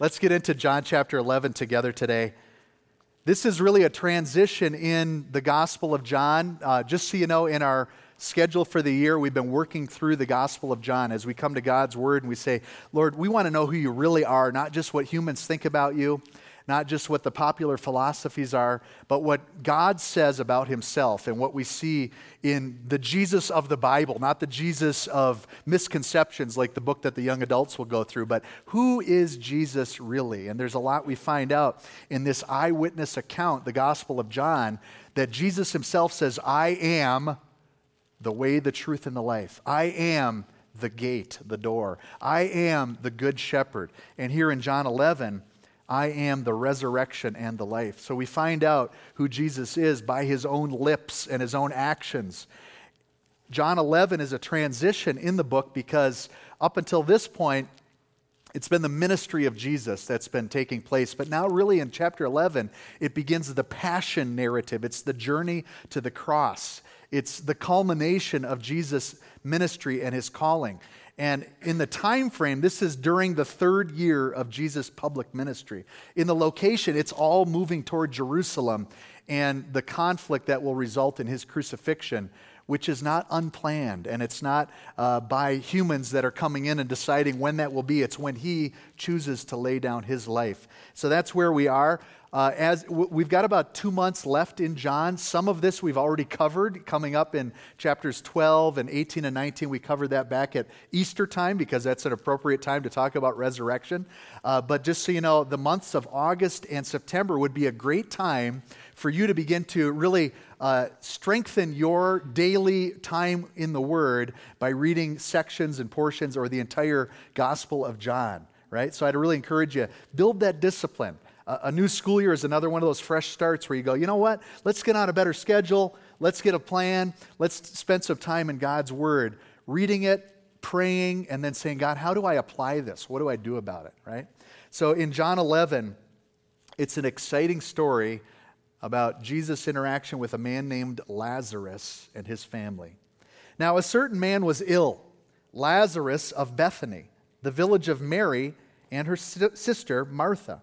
Let's get into John chapter 11 together today. This is really a transition in the Gospel of John. Uh, just so you know, in our schedule for the year, we've been working through the Gospel of John as we come to God's Word and we say, Lord, we want to know who you really are, not just what humans think about you, not just what the popular philosophies are, but what God says about himself and what we see in the Jesus of the Bible, not the Jesus of misconceptions like the book that the young adults will go through, but who is Jesus really? And there's a lot we find out in this eyewitness account, the Gospel of John, that Jesus himself says, I am the way, the truth, and the life. I am the gate, the door. I am the good shepherd. And here in John 11, I am the resurrection and the life. So we find out who Jesus is by his own lips and his own actions. John 11 is a transition in the book because up until this point, it's been the ministry of Jesus that's been taking place. But now, really, in chapter 11, it begins the passion narrative. It's the journey to the cross, it's the culmination of Jesus' ministry and his calling. And in the time frame, this is during the third year of Jesus' public ministry. In the location, it's all moving toward Jerusalem and the conflict that will result in his crucifixion, which is not unplanned and it's not uh, by humans that are coming in and deciding when that will be. It's when he chooses to lay down his life. So that's where we are. Uh, as w- we've got about two months left in John. Some of this we've already covered coming up in chapters 12 and 18 and 19. We covered that back at Easter time because that's an appropriate time to talk about resurrection. Uh, but just so you know, the months of August and September would be a great time for you to begin to really uh, strengthen your daily time in the Word by reading sections and portions or the entire Gospel of John. Right? So I'd really encourage you build that discipline a new school year is another one of those fresh starts where you go, you know what? Let's get on a better schedule. Let's get a plan. Let's spend some time in God's Word, reading it, praying, and then saying, God, how do I apply this? What do I do about it, right? So in John 11, it's an exciting story about Jesus' interaction with a man named Lazarus and his family. Now, a certain man was ill, Lazarus of Bethany, the village of Mary and her sister Martha.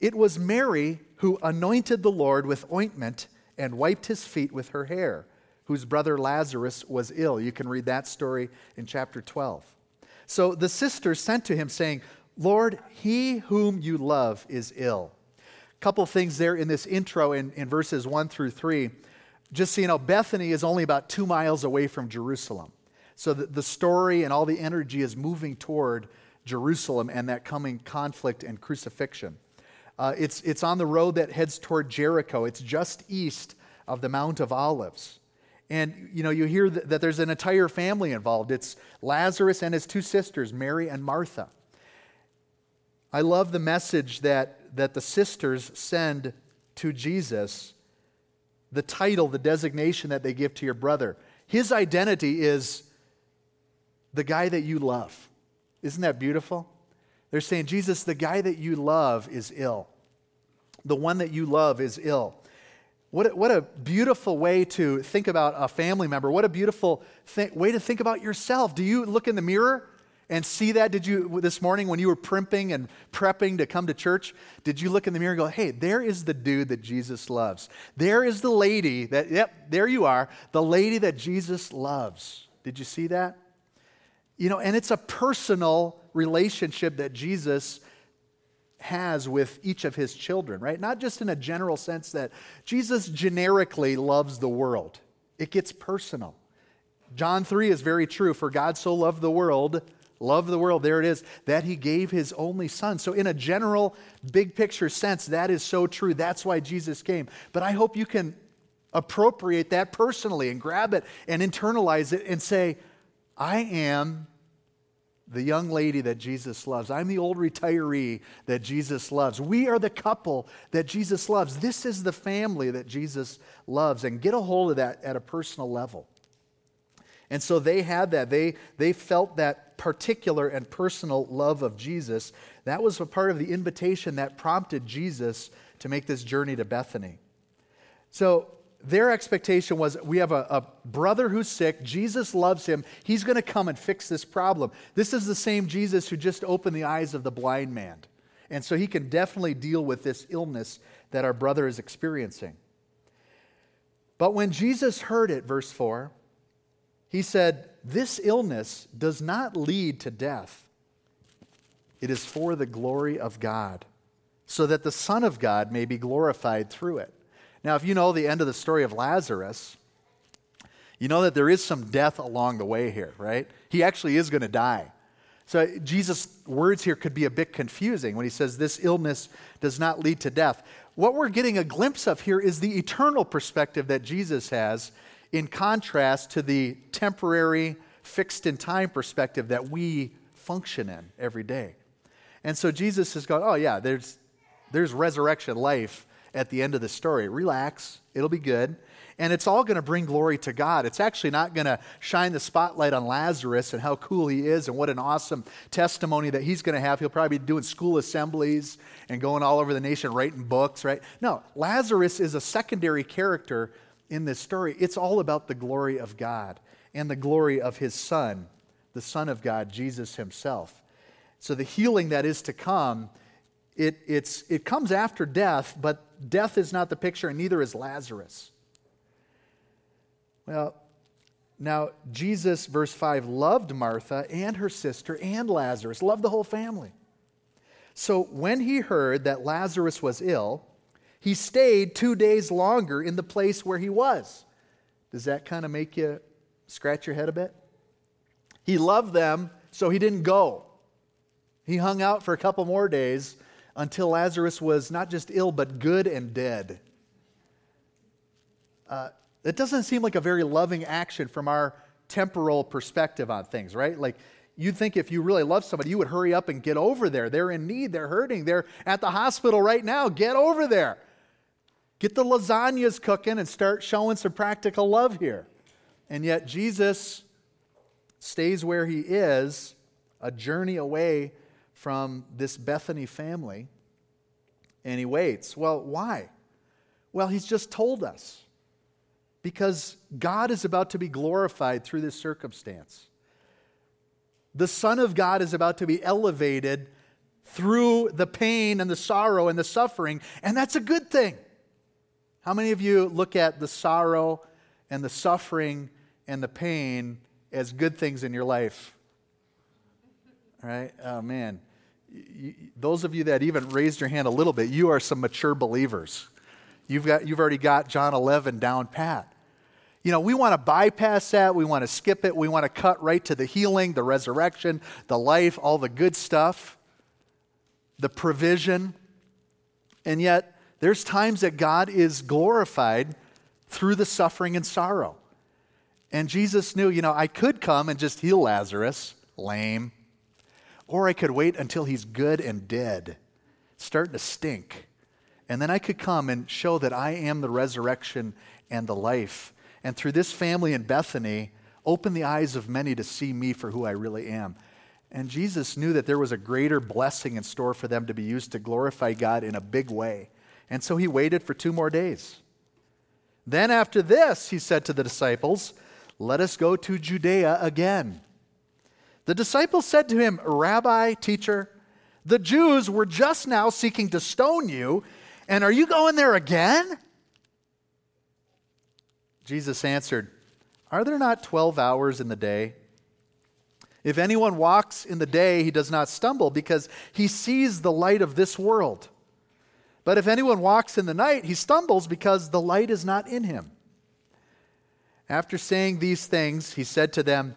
It was Mary who anointed the Lord with ointment and wiped his feet with her hair, whose brother Lazarus was ill. You can read that story in chapter 12. So the sisters sent to him, saying, Lord, he whom you love is ill. A couple things there in this intro in, in verses 1 through 3. Just so you know, Bethany is only about two miles away from Jerusalem. So the, the story and all the energy is moving toward Jerusalem and that coming conflict and crucifixion. Uh, it's, it's on the road that heads toward Jericho. It's just east of the Mount of Olives. And you know, you hear that, that there's an entire family involved. It's Lazarus and his two sisters, Mary and Martha. I love the message that, that the sisters send to Jesus, the title, the designation that they give to your brother. His identity is the guy that you love. Isn't that beautiful? They're saying, Jesus, the guy that you love is ill. The one that you love is ill. What a, what a beautiful way to think about a family member. What a beautiful th- way to think about yourself. Do you look in the mirror and see that? Did you, this morning when you were primping and prepping to come to church, did you look in the mirror and go, hey, there is the dude that Jesus loves? There is the lady that, yep, there you are, the lady that Jesus loves. Did you see that? You know, and it's a personal relationship that Jesus has with each of his children, right? Not just in a general sense that Jesus generically loves the world, it gets personal. John 3 is very true. For God so loved the world, love the world, there it is, that he gave his only son. So, in a general, big picture sense, that is so true. That's why Jesus came. But I hope you can appropriate that personally and grab it and internalize it and say, I am the young lady that Jesus loves. I'm the old retiree that Jesus loves. We are the couple that Jesus loves. This is the family that Jesus loves. And get a hold of that at a personal level. And so they had that. They, they felt that particular and personal love of Jesus. That was a part of the invitation that prompted Jesus to make this journey to Bethany. So their expectation was we have a, a, brother who's sick. Jesus loves him. He's going to come and fix this problem. This is the same Jesus who just opened the eyes of the blind man And so he can definitely deal with this illness that our brother is experiencing. But when Jesus heard it, verse 4, he said, This illness does not lead to death. It is for the glory of God, so that the Son of God may be glorified through it. Now, if you know the end of the story of Lazarus, you know that there is some death along the way here, right? He actually is going to die. So Jesus' words here could be a bit confusing when he says this illness does not lead to death. What we're getting a glimpse of here is the eternal perspective that Jesus has in contrast to the temporary, fixed in time perspective that we function in every day. And so Jesus has gone, oh, yeah, there's, there's resurrection life at the end of the story. Relax, it'll be good. And it's all going to bring glory to God. It's actually not going to shine the spotlight on Lazarus and how cool he is and what an awesome testimony that he's going to have. He'll probably be doing school assemblies and going all over the nation writing books, right? No, Lazarus is a secondary character in this story. It's all about the glory of God and the glory of his Son, the Son of God, Jesus himself. So the healing that is to come, it, it's, it comes after death, but death is not the picture, and neither is Lazarus. Well, now, Jesus, verse 5, loved Martha and her sister and Lazarus, loved the whole family. So when he heard that Lazarus was ill, he stayed two days longer in the place where he was. Does that kind of make you scratch your head a bit? He loved them, so he didn't go. He hung out for a couple more days until Lazarus was not just ill, but good and dead. Uh, it doesn't seem like a very loving action from our temporal perspective on things, right? Like, you'd think if you really love somebody, you would hurry up and get over there. They're in need, they're hurting, they're at the hospital right now. Get over there. Get the lasagnas cooking and start showing some practical love here. And yet, Jesus stays where he is, a journey away from this Bethany family, and he waits. Well, why? Well, he's just told us because God is about to be glorified through this circumstance. The Son of God is about to be elevated through the pain and the sorrow and the suffering, and that's a good thing. How many of you look at the sorrow and the suffering and the pain as good things in your life? All right? Oh, man. Those of you that even raised your hand a little bit, you are some mature believers. You've, got, you've already got John 11 down pat. You know, we want to bypass that. We want to skip it. We want to cut right to the healing, the resurrection, the life, all the good stuff, the provision. And yet, there's times that God is glorified through the suffering and sorrow. And Jesus knew, you know, I could come and just heal Lazarus, lame, or I could wait until he's good and dead, starting to stink. And then I could come and show that I am the resurrection and the life. And through this family in Bethany, open the eyes of many to see me for who I really am. And Jesus knew that there was a greater blessing in store for them to be used to glorify God in a big way. And so he waited for two more days. Then, after this, he said to the disciples, Let us go to Judea again. The disciples said to him, Rabbi, teacher, the Jews were just now seeking to stone you, and are you going there again? Jesus answered, Are there not 12 hours in the day? If anyone walks in the day, he does not stumble because he sees the light of this world. But if anyone walks in the night, he stumbles because the light is not in him. After saying these things, he said to them,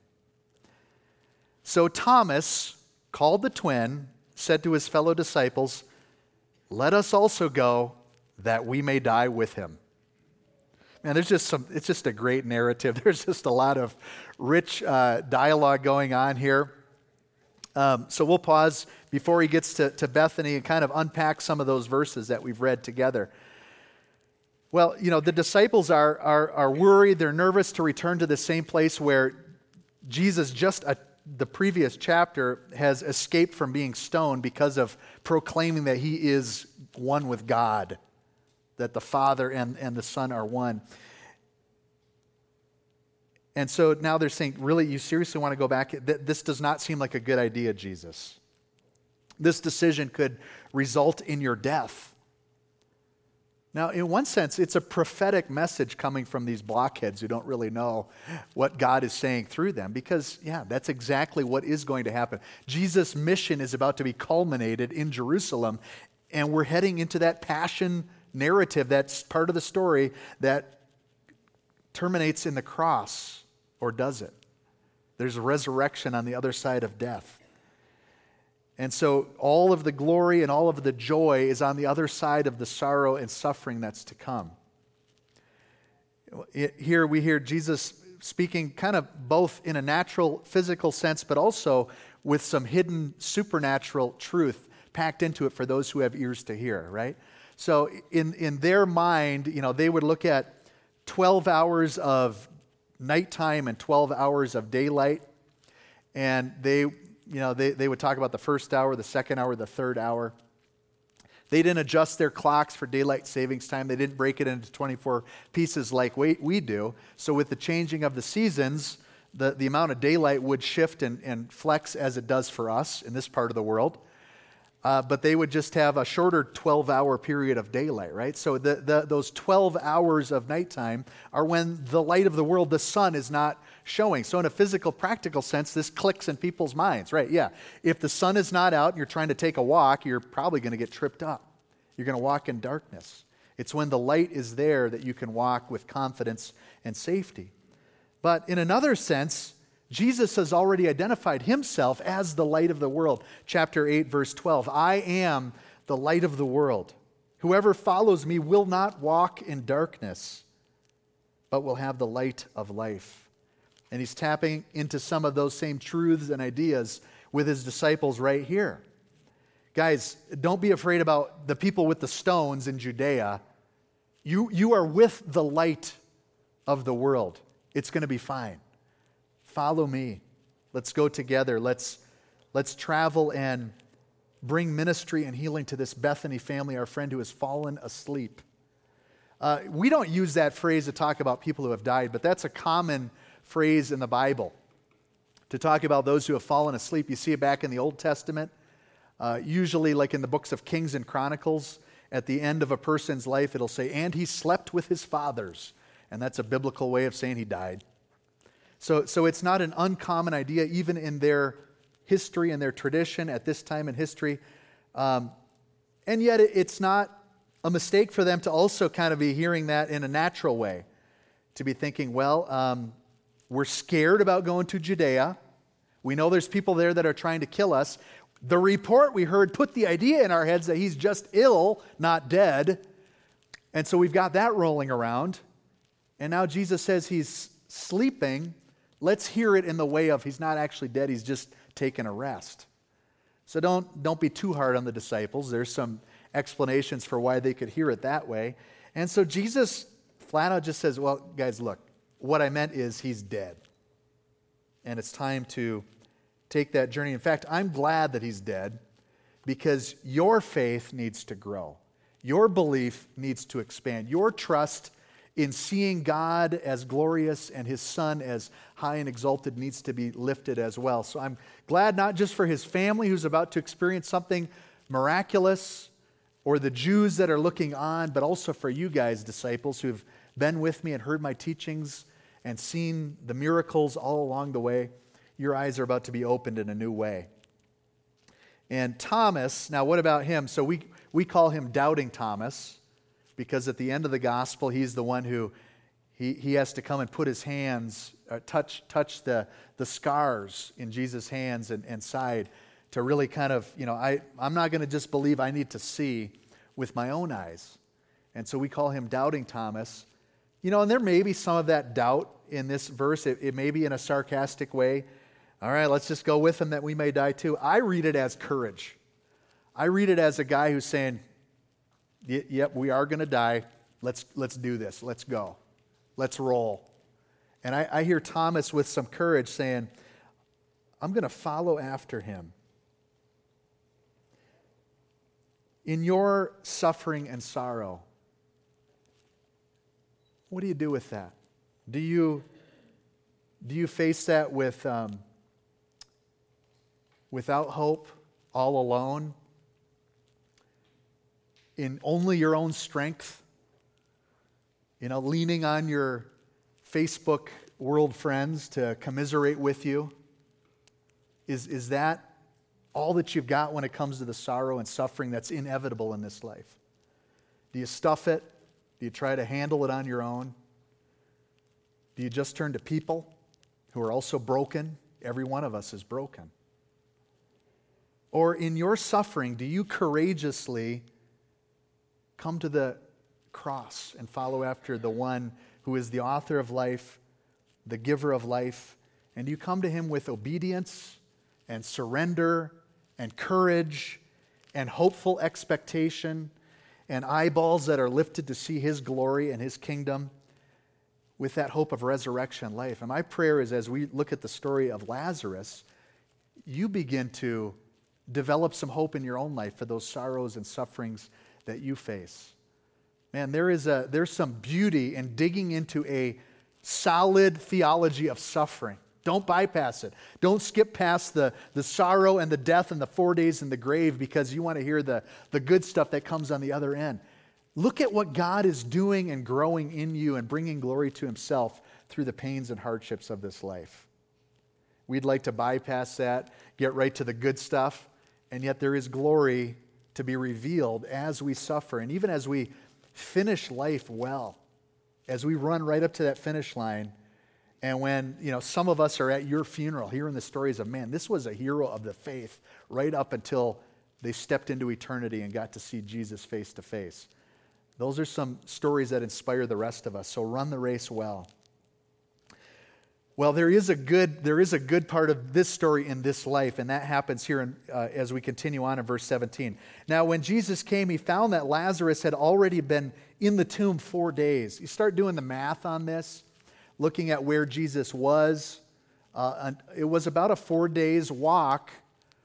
So Thomas, called the twin, said to his fellow disciples, Let us also go, that we may die with him. Man, there's just some, it's just a great narrative. There's just a lot of rich uh, dialogue going on here. Um, so we'll pause before he gets to, to Bethany and kind of unpack some of those verses that we've read together. Well, you know, the disciples are, are, are worried, they're nervous to return to the same place where Jesus, just a, the previous chapter, has escaped from being stoned because of proclaiming that he is one with God, that the Father and, and the Son are one. And so now they're saying, really, you seriously want to go back? This does not seem like a good idea, Jesus. This decision could result in your death. Now, in one sense, it's a prophetic message coming from these blockheads who don't really know what God is saying through them, because, yeah, that's exactly what is going to happen. Jesus' mission is about to be culminated in Jerusalem, and we're heading into that passion narrative that's part of the story that terminates in the cross or does it? There's a resurrection on the other side of death. And so all of the glory and all of the joy is on the other side of the sorrow and suffering that's to come. Here we hear Jesus speaking kind of both in a natural physical sense, but also with some hidden supernatural truth packed into it for those who have ears to hear, right? So in, in their mind, you know, they would look at 12 hours of nighttime and 12 hours of daylight. And they, you know, they, they would talk about the first hour, the second hour, the third hour. They didn't adjust their clocks for daylight savings time. They didn't break it into 24 pieces like we, we do. So, with the changing of the seasons, the, the amount of daylight would shift and, and flex as it does for us in this part of the world uh, but they would just have a shorter 12 hour period of daylight, right? So the, the, those 12 hours of nighttime are when the light of the world, the sun, is not showing. So, in a physical, practical sense, this clicks in people's minds, right? Yeah. If the sun is not out and you're trying to take a walk, you're probably going to get tripped up. You're going to walk in darkness. It's when the light is there that you can walk with confidence and safety. But in another sense, Jesus has already identified himself as the light of the world. Chapter 8, verse 12 I am the light of the world. Whoever follows me will not walk in darkness, but will have the light of life. And he's tapping into some of those same truths and ideas with his disciples right here. Guys, don't be afraid about the people with the stones in Judea. You, you are with the light of the world. It's going to be fine. Follow me. Let's go together. Let's, let's travel and bring ministry and healing to this Bethany family, our friend who has fallen asleep. Uh, we don't use that phrase to talk about people who have died, but that's a common phrase in the Bible to talk about those who have fallen asleep. You see it back in the Old Testament, uh, usually like in the books of Kings and Chronicles. At the end of a person's life, it'll say, and he slept with his fathers. And that's a biblical way of saying he died. So, so it's not an uncommon idea, even in their history and their tradition at this time in history. Um, and yet, it, it's not a mistake for them to also kind of be hearing that in a natural way, to be thinking, well, um, we're scared about going to Judea. We know there's people there that are trying to kill us. The report we heard put the idea in our heads that he's just ill, not dead. And so we've got that rolling around. And now Jesus says he's sleeping. Let's hear it in the way of he's not actually dead, he's just taken a rest. So don't, don't be too hard on the disciples. There's some explanations for why they could hear it that way. And so Jesus flat out just says, Well, guys, look, what I meant is he's dead. And it's time to take that journey. In fact, I'm glad that he's dead because your faith needs to grow. Your belief needs to expand. Your trust in seeing God as glorious and his son as high and exalted needs to be lifted as well. So I'm glad not just for his family who's about to experience something miraculous or the Jews that are looking on, but also for you guys, disciples, who've been with me and heard my teachings and seen the miracles all along the way. Your eyes are about to be opened in a new way. And Thomas, now what about him? So we, we call him Doubting Thomas because at the end of the gospel, he's the one who he, he has to come and put his hands, uh, touch, touch the, the scars in Jesus' hands and, and side to really kind of, you know, I, I'm not going to just believe, I need to see with my own eyes. And so we call him Doubting Thomas. You know, and there may be some of that doubt in this verse. It, it may be in a sarcastic way. All right, let's just go with him that we may die too. I read it as courage. I read it as a guy who's saying, Yep, we are going to die. Let's, let's do this. Let's go. Let's roll. And I, I hear Thomas with some courage saying, I'm going to follow after him. In your suffering and sorrow, what do you do with that? Do you, do you face that with, um, without hope, all alone, in only your own strength? You know, leaning on your Facebook world friends to commiserate with you? Is, is that all that you've got when it comes to the sorrow and suffering that's inevitable in this life? Do you stuff it? Do you try to handle it on your own? Do you just turn to people who are also broken? Every one of us is broken. Or in your suffering, do you courageously come to the cross and follow after the one who is the author of life, the giver of life, and you come to him with obedience and surrender and courage and hopeful expectation and eyeballs that are lifted to see his glory and his kingdom with that hope of resurrection life. And my prayer is as we look at the story of Lazarus, you begin to develop some hope in your own life for those sorrows and sufferings that you face. Man, there is a, there's some beauty in digging into a solid theology of suffering. Don't bypass it. Don't skip past the, the sorrow and the death and the four days in the grave because you want to hear the, the good stuff that comes on the other end. Look at what God is doing and growing in you and bringing glory to Himself through the pains and hardships of this life. We'd like to bypass that, get right to the good stuff, and yet there is glory to be revealed as we suffer and even as we finish life well, as we run right up to that finish line. And when, you know, some of us are at your funeral hearing the stories of, man, this was a hero of the faith right up until they stepped into eternity and got to see Jesus face to face. Those are some stories that inspire the rest of us. So run the race well. Well, there is a good there is a good part of this story in this life, and that happens here in, uh, as we continue on in verse 17. Now, when Jesus came, he found that Lazarus had already been in the tomb four days. You start doing the math on this, looking at where Jesus was. Uh, it was about a four days walk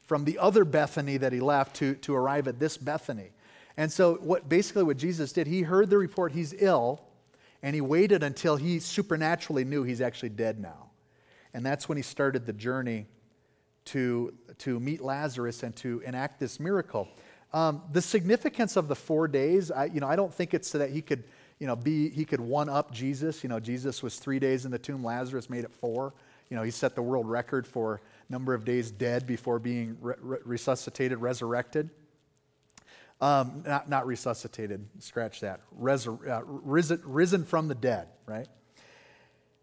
from the other Bethany that he left to, to arrive at this Bethany. And so, what basically what Jesus did, he heard the report he's ill and he waited until he supernaturally knew he's actually dead now. And that's when he started the journey to, to meet Lazarus and to enact this miracle. Um, the significance of the four days, I, you know, I don't think it's so that he could, you know, be, he could one up Jesus. You know, Jesus was three days in the tomb, Lazarus made it four. You know, he set the world record for number of days dead before being re- resuscitated, resurrected. Um, not, not resuscitated, scratch that. Resur- uh, risen, risen from the dead, right?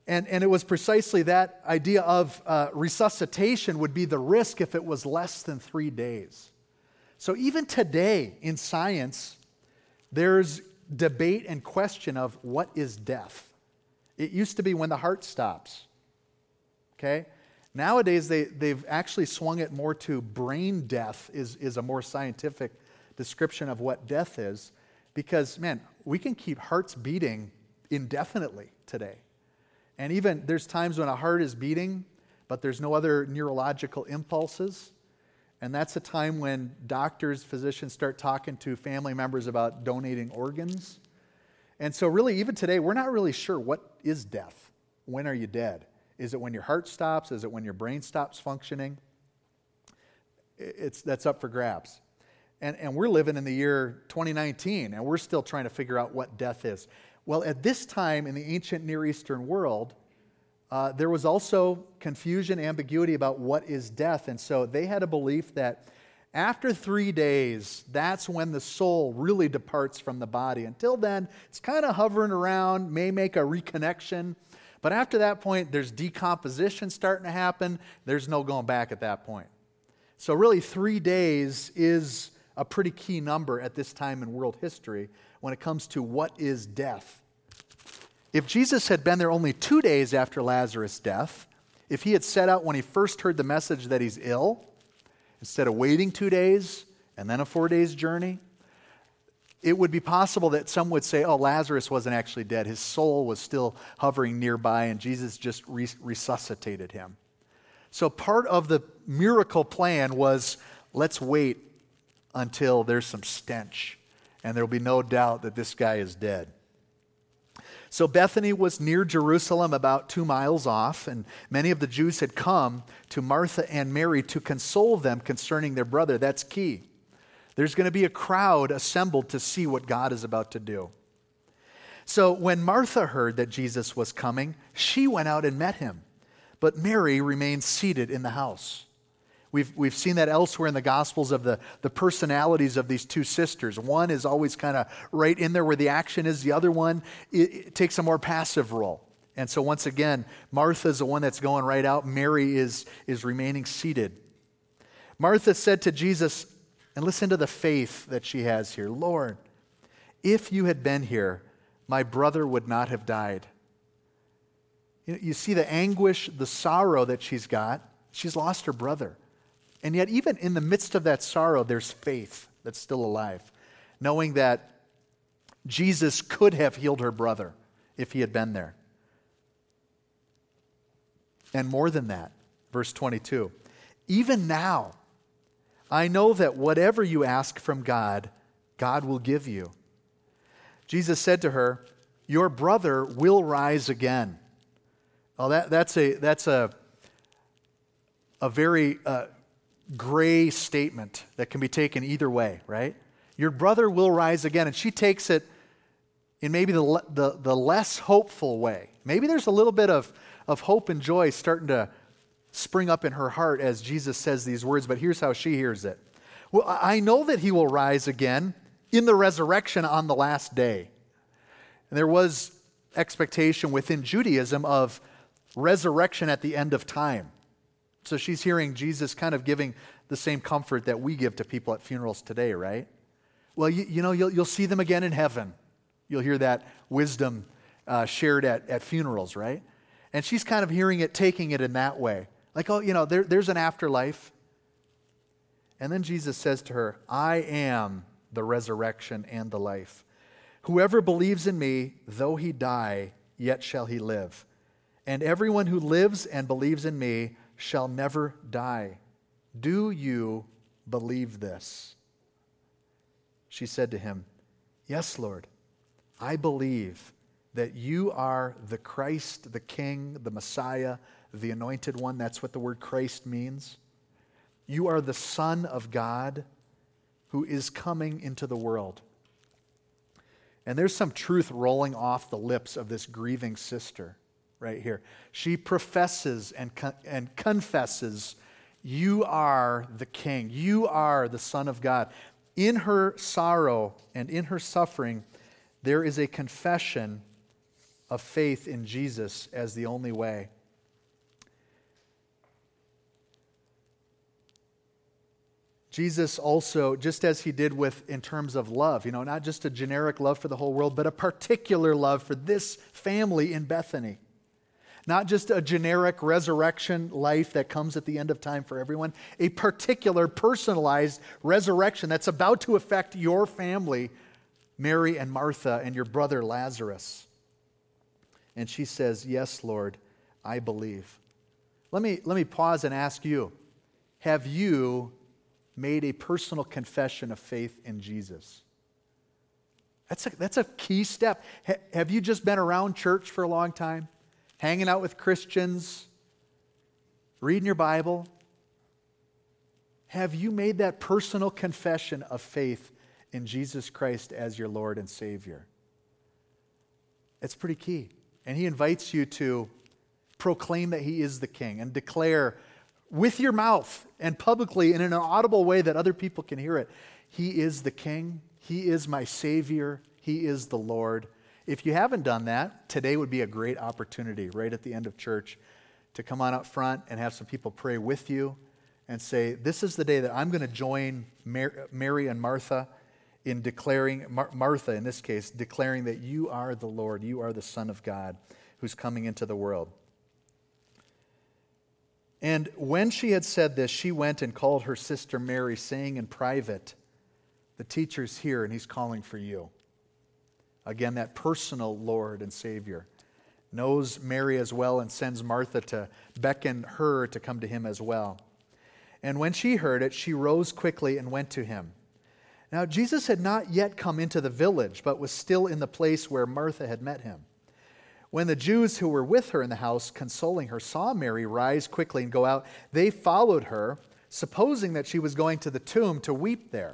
And, and it was precisely that idea of uh, resuscitation would be the risk if it was less than three days. So even today in science, there's debate and question of what is death. It used to be when the heart stops. Okay? Nowadays, they, they've actually swung it more to brain death, is, is a more scientific description of what death is because, man, we can keep hearts beating indefinitely today. And even there's times when a heart is beating, but there's no other neurological impulses. And that's a time when doctors, physicians start talking to family members about donating organs. And so, really, even today, we're not really sure what is death. When are you dead? Is it when your heart stops? Is it when your brain stops functioning? It's, that's up for grabs. And, and we're living in the year 2019, and we're still trying to figure out what death is. Well, at this time in the ancient Near Eastern world, uh, there was also confusion, ambiguity about what is death. And so they had a belief that after three days, that's when the soul really departs from the body. Until then, it's kind of hovering around, may make a reconnection. But after that point, there's decomposition starting to happen. There's no going back at that point. So, really, three days is a pretty key number at this time in world history when it comes to what is death. If Jesus had been there only two days after Lazarus' death, if he had set out when he first heard the message that he's ill, instead of waiting two days and then a four days journey, it would be possible that some would say, oh, Lazarus wasn't actually dead. His soul was still hovering nearby, and Jesus just resuscitated him. So part of the miracle plan was let's wait until there's some stench, and there will be no doubt that this guy is dead. So Bethany was near Jerusalem, about two miles off, and many of the Jews had come to Martha and Mary to console them concerning their brother. That's key. There's going to be a crowd assembled to see what God is about to do. So when Martha heard that Jesus was coming, she went out and met him, but Mary remained seated in the house. We've, we've seen that elsewhere in the Gospels of the, the personalities of these two sisters. One is always kind of right in there where the action is, the other one it, it takes a more passive role. And so, once again, Martha is the one that's going right out, Mary is, is remaining seated. Martha said to Jesus, and listen to the faith that she has here Lord, if you had been here, my brother would not have died. You, see the anguish, the sorrow that she's got. She's lost her brother. And yet, even in the midst of that sorrow, there's faith that's still alive, knowing that Jesus could have healed her brother if he had been there. And more than that, verse 22 even now, I know that whatever you ask from God, God will give you. Jesus said to her, Your brother will rise again. Oh, that, that's a, that's a, a very uh, gray statement that can be taken either way, right? Your brother will rise again. And she takes it in maybe the, the, the less hopeful way. Maybe there's a little bit of, of hope and joy starting to spring up in her heart as Jesus says these words, but here's how she hears it. Well, I know that he will rise again in the resurrection on the last day. And there was expectation within Judaism of resurrection at the end of time. So she's hearing Jesus kind of giving the same comfort that we give to people at funerals today, right? Well, you, you know, you'll, you'll see them again in heaven. You'll hear that wisdom uh, shared at, at funerals, right? And she's kind of hearing it, taking it in that way. Like, oh, you know, there, there's an afterlife. And then Jesus says to her, I am the resurrection and the life. Whoever believes in me, though he die, yet shall he live. And everyone who lives and believes in me shall never die. Do you believe this? She said to him, Yes, Lord, I believe that you are the Christ, the King, the Messiah, the anointed one. That's what the word Christ means. You are the Son of God who is coming into the world. And there's some truth rolling off the lips of this grieving sister right here. She professes and, and confesses, You are the King, you are the Son of God. In her sorrow and in her suffering, there is a confession of faith in Jesus as the only way. Jesus also, just as he did with in terms of love, you know, not just a generic love for the whole world, but a particular love for this family in Bethany. Not just a generic resurrection life that comes at the end of time for everyone, a particular personalized resurrection that's about to affect your family, Mary and Martha, and your brother Lazarus. And she says, Yes, Lord, I believe. Let me, let me pause and ask you Have you made a personal confession of faith in Jesus. That's a, that's a key step. H- have you just been around church for a long time, hanging out with Christians, reading your Bible? Have you made that personal confession of faith in Jesus Christ as your Lord and Savior? It's pretty key. And He invites you to proclaim that He is the King and declare with your mouth and publicly in an audible way that other people can hear it. He is the King. He is my Savior. He is the Lord. If you haven't done that, today would be a great opportunity right at the end of church to come on up front and have some people pray with you and say, This is the day that I'm going to join Mary and Martha in declaring, Mar- Martha in this case, declaring that you are the Lord, you are the Son of God who's coming into the world. And when she had said this, she went and called her sister Mary, saying in private, The teacher's here, and he's calling for you. Again, that personal Lord and Savior knows Mary as well and sends Martha to beckon her to come to him as well. And when she heard it, she rose quickly and went to him. Now, Jesus had not yet come into the village, but was still in the place where Martha had met him. When the Jews who were with her in the house, consoling her, saw Mary rise quickly and go out, they followed her, supposing that she was going to the tomb to weep there.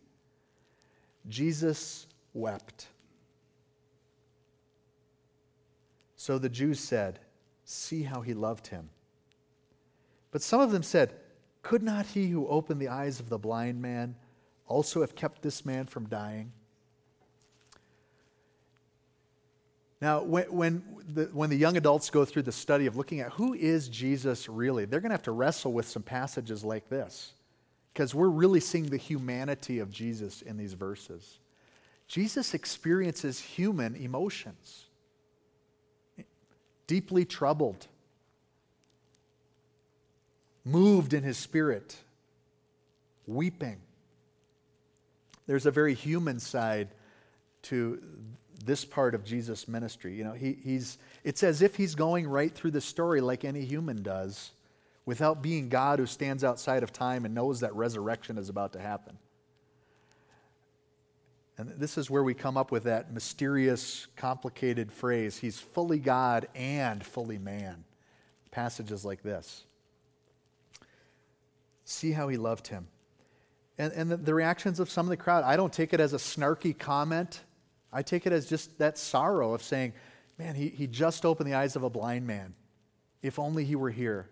Jesus wept. So the Jews said, See how he loved him. But some of them said, Could not he who opened the eyes of the blind man also have kept this man from dying? Now, when, when, the, when the young adults go through the study of looking at who is Jesus really, they're going to have to wrestle with some passages like this because we're really seeing the humanity of Jesus in these verses. Jesus experiences human emotions, deeply troubled, moved in his spirit, weeping. There's a very human side to this part of Jesus' ministry. You know, he, he's, it's as if he's going right through the story like any human does without being God who stands outside of time and knows that resurrection is about to happen. And this is where we come up with that mysterious, complicated phrase He's fully God and fully man. Passages like this. See how he loved him. And, and the, the reactions of some of the crowd, I don't take it as a snarky comment. I take it as just that sorrow of saying, man, he, he just opened the eyes of a blind man. If only he were here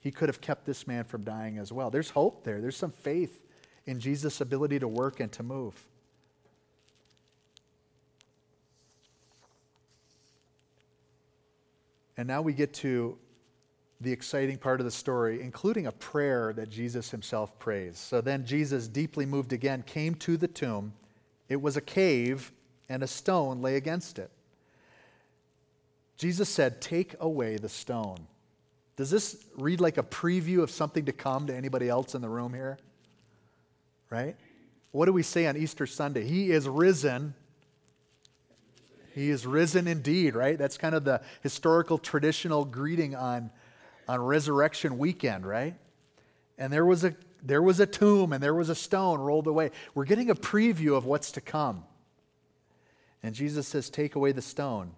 he could have kept this man from dying as well. There's hope there. There's some faith in Jesus' ability to work and to move. And now we get to the exciting part of the story, including a prayer that Jesus himself prays. So then Jesus, deeply moved again, came to the tomb. It was a cave, and a stone lay against it. Jesus said, Take away the stone. Does this read like a preview of something to come to anybody else in the room here? Right? What do we say on Easter Sunday? He is risen. He is risen indeed, right? That's kind of the historical traditional greeting on, on resurrection weekend, right? And there was a there was a tomb and there was a stone rolled away. We're getting a preview of what's to come. And Jesus says, Take away the stone.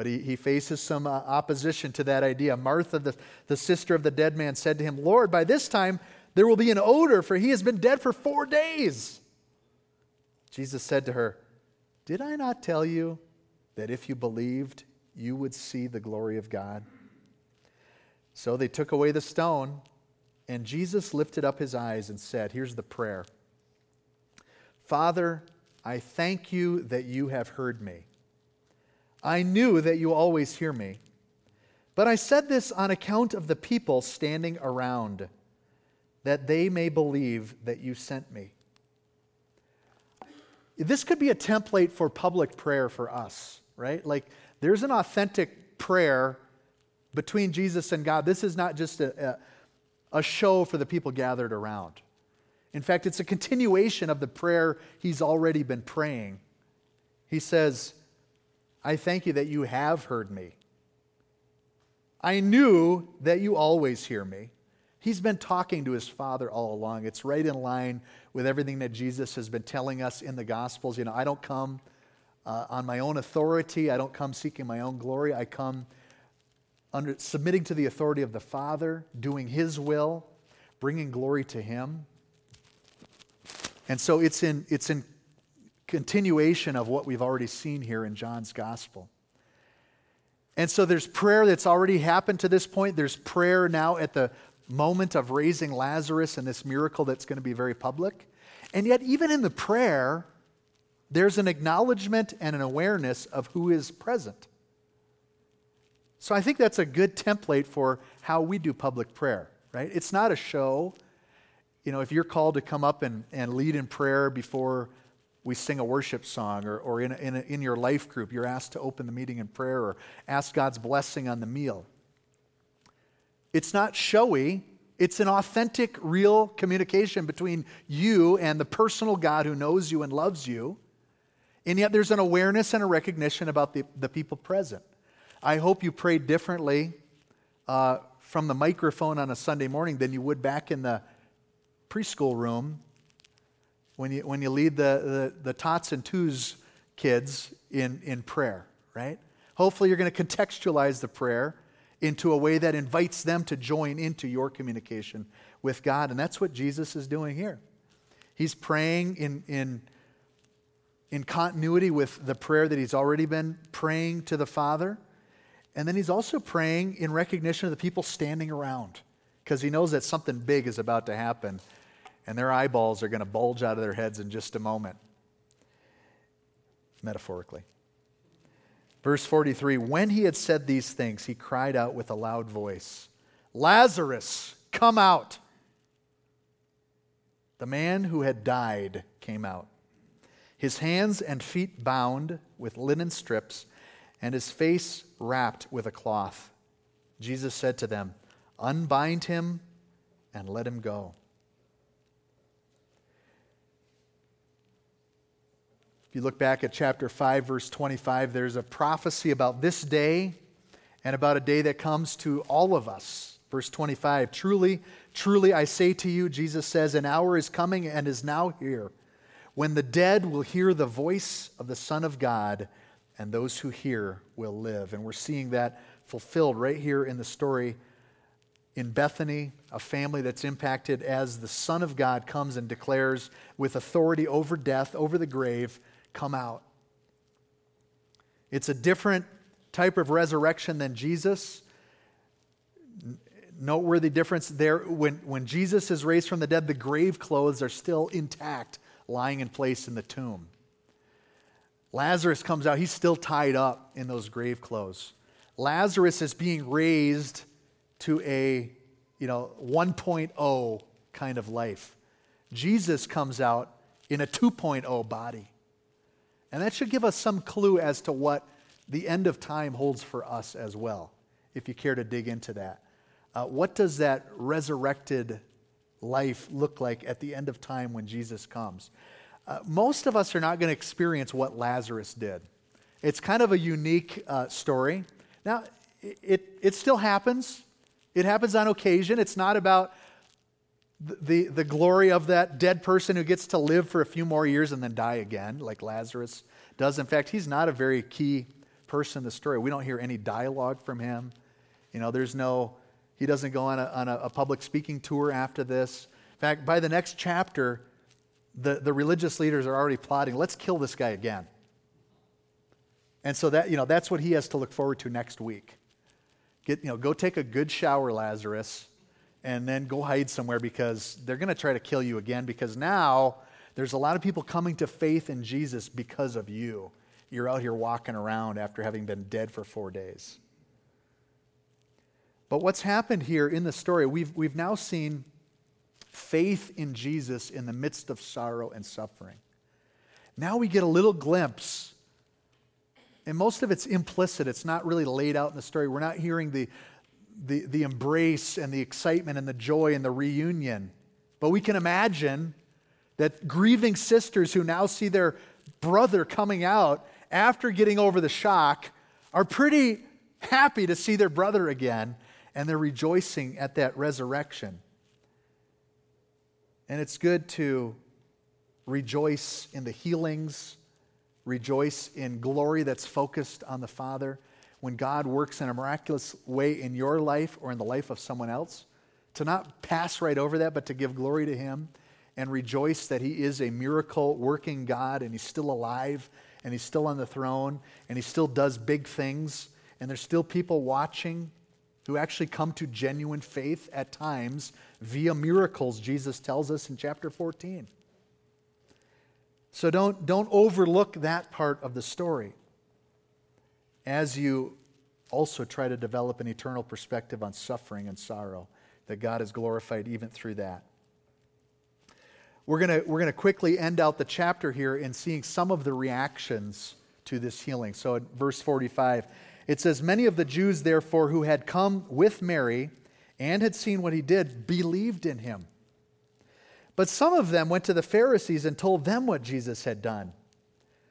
But he, he faces some uh, opposition to that idea. Martha, the, the sister of the dead man, said to him, Lord, by this time there will be an odor, for he has been dead for four days. Jesus said to her, Did I not tell you that if you believed, you would see the glory of God? So they took away the stone, and Jesus lifted up his eyes and said, Here's the prayer Father, I thank you that you have heard me. I knew that you always hear me. But I said this on account of the people standing around, that they may believe that you sent me. This could be a template for public prayer for us, right? Like there's an authentic prayer between Jesus and God. This is not just a, a, a show for the people gathered around. In fact, it's a continuation of the prayer he's already been praying. He says, I thank you that you have heard me. I knew that you always hear me. He's been talking to his Father all along. It's right in line with everything that Jesus has been telling us in the Gospels. You know, I don't come uh, on my own authority, I don't come seeking my own glory. I come under, submitting to the authority of the Father, doing his will, bringing glory to him. And so it's in, it's in continuation of what we've already seen here in John's gospel. And so there's prayer that's already happened to this point. There's prayer now at the moment of raising Lazarus and this miracle that's going to be very public. And yet, even in the prayer, there's an acknowledgement and an awareness of who is present. So I think that's a good template for how we do public prayer, right? It's not a show. You know, if you're called to come up and, and lead in prayer before we sing a worship song or, or in, a, in, a, in your life group, you're asked to open the meeting in prayer or ask God's blessing on the meal. It's not showy, it's an authentic, real communication between you and the personal God who knows you and loves you. And yet there's an awareness and a recognition about the, the people present. I hope you prayed differently uh, from the microphone on a Sunday morning than you would back in the preschool room when you, when you lead the, the, the tots and twos kids in, in prayer, right? Hopefully, you're going to contextualize the prayer into a way that invites them to join into your communication with God. And that's what Jesus is doing here. He's praying in, in, in continuity with the prayer that he's already been praying to the Father. And then he's also praying in recognition of the people standing around because he knows that something big is about to happen and their eyeballs are going to bulge out of their heads in just a moment, metaphorically. Verse 43 When he had said these things, he cried out with a loud voice, Lazarus, come out. The man who had died came out, his hands and feet bound with linen strips and his face wrapped with a cloth. Jesus said to them, Unbind him and let him go. If you look back at chapter 5, verse 25, there's a prophecy about this day and about a day that comes to all of us. Verse 25 Truly, truly, I say to you, Jesus says, an hour is coming and is now here when the dead will hear the voice of the Son of God and those who hear will live. And we're seeing that fulfilled right here in the story in Bethany, a family that's impacted as the Son of God comes and declares with authority over death, over the grave, come out. It's a different type of resurrection than Jesus. Noteworthy difference there. When, when Jesus is raised from the dead, the grave clothes are still intact, lying in place in the tomb. Lazarus comes out, he's still tied up in those grave clothes. Lazarus is being raised to a, you know, 1.0 kind of life. Jesus comes out in a 2.0 body. And that should give us some clue as to what the end of time holds for us as well, if you care to dig into that. Uh, what does that resurrected life look like at the end of time when Jesus comes? Uh, most of us are not going to experience what Lazarus did. It's kind of a unique uh, story. Now, it, it, it, still happens. It happens on occasion. It's not about the, the, glory of that dead person who gets to live for a few more years and then die again, like Lazarus does. In fact, he's not a very key person in the story. We don't hear any dialogue from him. You know, there's no, he doesn't go on a, on a, a public speaking tour after this. In fact, by the next chapter, the, the religious leaders are already plotting, let's kill this guy again. And so that, you know, that's what he has to look forward to next week. Get, you know, go take a good shower, Lazarus, and then go hide somewhere because they're going to try to kill you again because now there's a lot of people coming to faith in Jesus because of you. You're out here walking around after having been dead for four days. But what's happened here in the story, we've, we've now seen faith in Jesus in the midst of sorrow and suffering. Now we get a little glimpse, and most of it's implicit. It's not really laid out in the story. We're not hearing the, the, the embrace and the excitement and the joy and the reunion. But we can imagine that grieving sisters who now see their brother coming out after getting over the shock are pretty happy to see their brother again, and they're rejoicing at that resurrection. And it's good to rejoice in the healings, rejoice in glory that's focused on the Father. When God works in a miraculous way in your life or in the life of someone else, to not pass right over that, but to give glory to Him and rejoice that He is a miracle working God and He's still alive and He's still on the throne and He still does big things and there's still people watching who actually come to genuine faith at times via miracles, Jesus tells us in chapter 14. So don't, don't overlook that part of the story as you also try to develop an eternal perspective on suffering and sorrow, that God is glorified even through that. We're going we're to quickly end out the chapter here in seeing some of the reactions to this healing. So, at verse 45, it says, Many of the Jews, therefore, who had come with Mary and had seen what he did, believed in him. But some of them went to the Pharisees and told them what Jesus had done.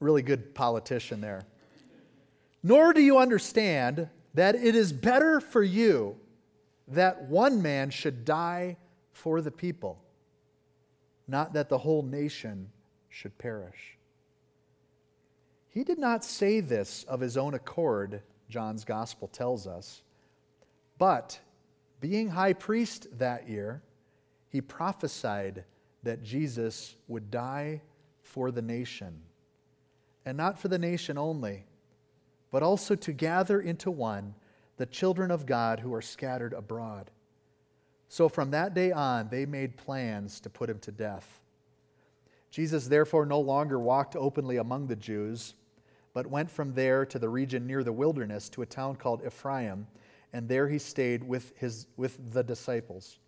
Really good politician there. Nor do you understand that it is better for you that one man should die for the people, not that the whole nation should perish. He did not say this of his own accord, John's gospel tells us, but being high priest that year, he prophesied that Jesus would die for the nation. And not for the nation only, but also to gather into one the children of God who are scattered abroad. So from that day on, they made plans to put him to death. Jesus therefore no longer walked openly among the Jews, but went from there to the region near the wilderness to a town called Ephraim, and there he stayed with, his, with the disciples.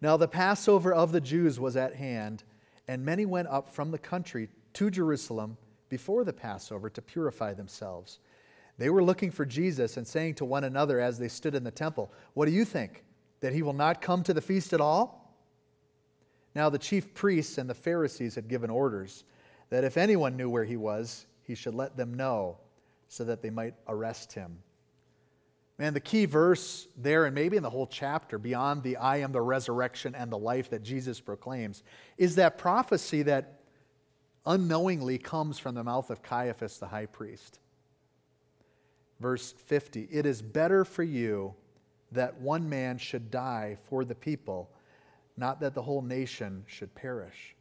Now the Passover of the Jews was at hand, and many went up from the country to Jerusalem before the Passover to purify themselves. They were looking for Jesus and saying to one another as they stood in the temple, What do you think? That he will not come to the feast at all? Now the chief priests and the Pharisees had given orders that if anyone knew where he was, he should let them know so that they might arrest him. Man, the key verse there, and maybe in the whole chapter, beyond the I am the resurrection and the life that Jesus proclaims, is that prophecy that unknowingly comes from the mouth of Caiaphas the high priest. Verse 50 It is better for you that one man should die for the people not that the whole nation should perish.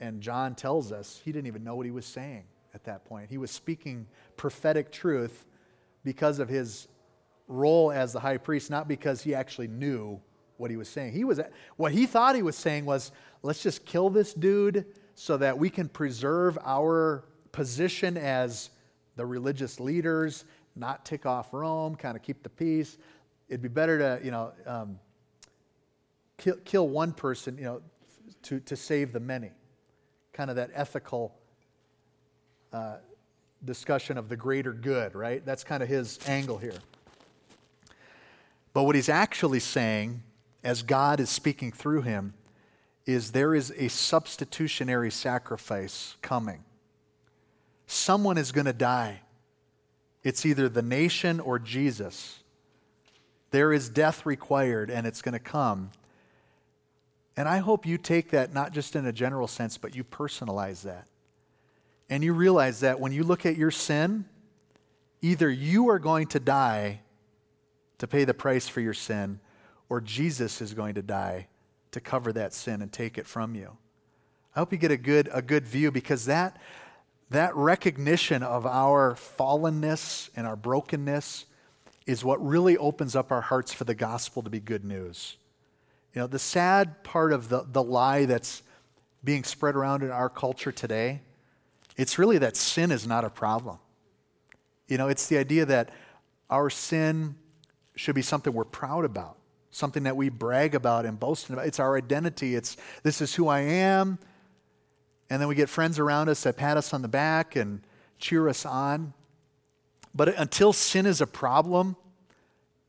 And John tells us he didn't even know what he was saying at that point. He was speaking prophetic truth because of his role as the high priest, not because he actually knew what he was saying. He was what he thought he was saying was, let's just kill this dude so that we can preserve our position as the religious leaders, not tick off Rome, kind of keep the peace. It'd be better to, you know, um, kill, kill one person, you know, to, to save the many. Kind of that ethical uh, discussion of the greater good, right? That's kind of his angle here. But what he's actually saying, as God is speaking through him, is there is a substitutionary sacrifice coming. Someone is going to die. It's either the nation or Jesus. There is death required, and it's going to come. And I hope you take that not just in a general sense, but you personalize that. And you realize that when you look at your sin, either you are going to die to pay the price for your sin, or Jesus is going to die to cover that sin and take it from you. I hope you get a good, a good view because that, that recognition of our fallenness and our brokenness is what really opens up our hearts for the gospel to be good news. You know, the sad part of the, the lie that's being spread around in our culture today, it's really that sin is not a problem. You know, it's the idea that our sin should be something we're proud about, something that we brag about and boast about. It's our identity. It's this is who I am. And then we get friends around us that pat us on the back and cheer us on. But until sin is a problem,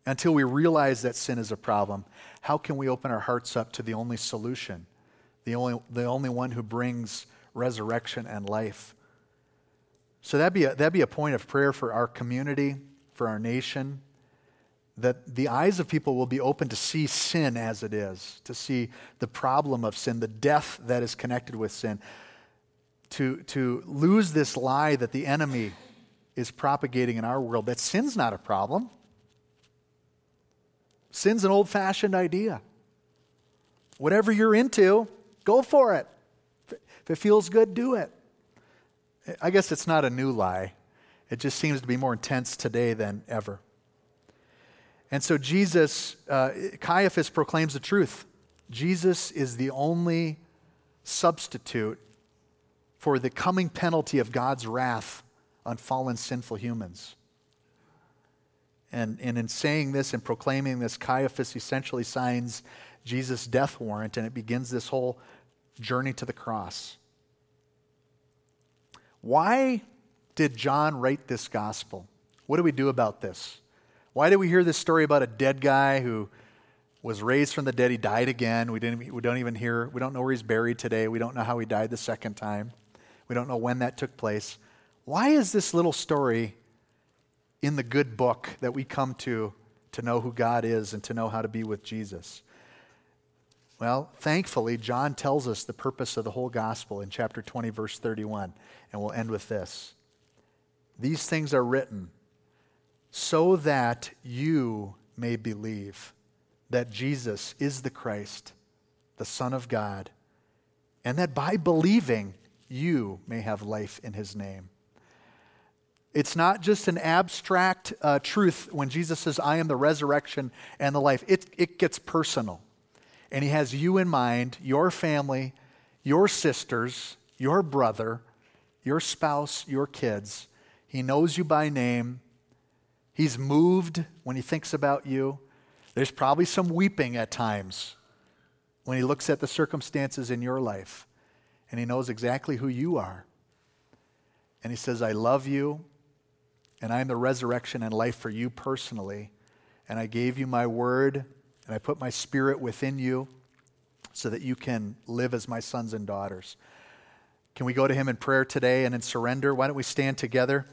until we realize that sin is a problem, how can we open our hearts up to the only solution, the only, the only one who brings resurrection and life? So that'd be, a, that'd be a point of prayer for our community, for our nation, that the eyes of people will be open to see sin as it is, to see the problem of sin, the death that is connected with sin, to, to lose this lie that the enemy is propagating in our world that sin's not a problem. Sin's an old fashioned idea. Whatever you're into, go for it. If it feels good, do it. I guess it's not a new lie. It just seems to be more intense today than ever. And so Jesus, uh, Caiaphas proclaims the truth. Jesus is the only substitute for the coming penalty of God's wrath on fallen, sinful humans. And, and in saying this and proclaiming this, Caiaphas essentially signs Jesus' death warrant, and it begins this whole journey to the cross. Why did John write this gospel? What do we do about this? Why do we hear this story about a dead guy who was raised from the dead? He died again. We, didn't, we don't even hear, we don't know where he's buried today. We don't know how he died the second time. We don't know when that took place. Why is this little story in the good book that we come to to know who God is and to know how to be with Jesus? Well, thankfully, John tells us the purpose of the whole gospel in chapter 20, verse 31. And we'll end with this. These things are written so that you may believe that Jesus is the Christ, the Son of God, and that by believing, you may have life in his name. It's not just an abstract uh, truth when Jesus says, I am the resurrection and the life. It, it gets personal. And he has you in mind, your family, your sisters, your brother, your spouse, your kids. He knows you by name. He's moved when he thinks about you. There's probably some weeping at times when he looks at the circumstances in your life. And he knows exactly who you are. And he says, I love you, and I am the resurrection and life for you personally. And I gave you my word and I put my spirit within you so that you can live as my sons and daughters. Can we go to him in prayer today and in surrender? Why don't we stand together?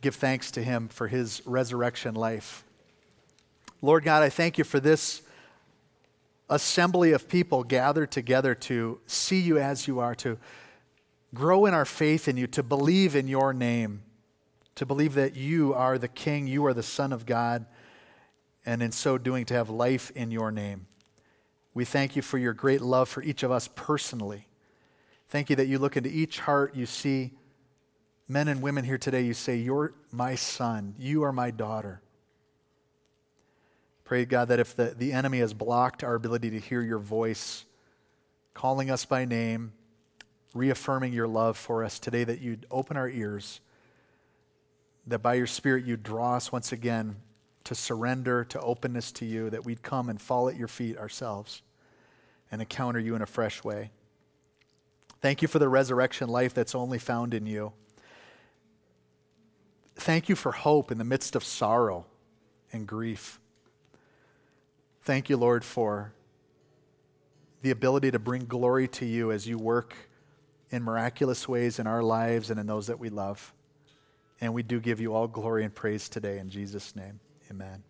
Give thanks to him for his resurrection life. Lord God, I thank you for this assembly of people gathered together to see you as you are, to grow in our faith in you, to believe in your name, to believe that you are the King, you are the Son of God and in so doing, to have life in your name. We thank you for your great love for each of us personally. Thank you that you look into each heart, you see men and women here today, you say, You're my son, you are my daughter. Pray, God, that if the, the enemy has blocked our ability to hear your voice, calling us by name, reaffirming your love for us today, that you'd open our ears, that by your Spirit you'd draw us once again to surrender, to openness to you, that we'd come and fall at your feet ourselves and encounter you in a fresh way. Thank you for the resurrection life that's only found in you. Thank you for hope in the midst of sorrow and grief. Thank you, Lord, for the ability to bring glory to you as you work in miraculous ways in our lives and in those that we love. And we do give you all glory and praise today in Jesus' name. Amen.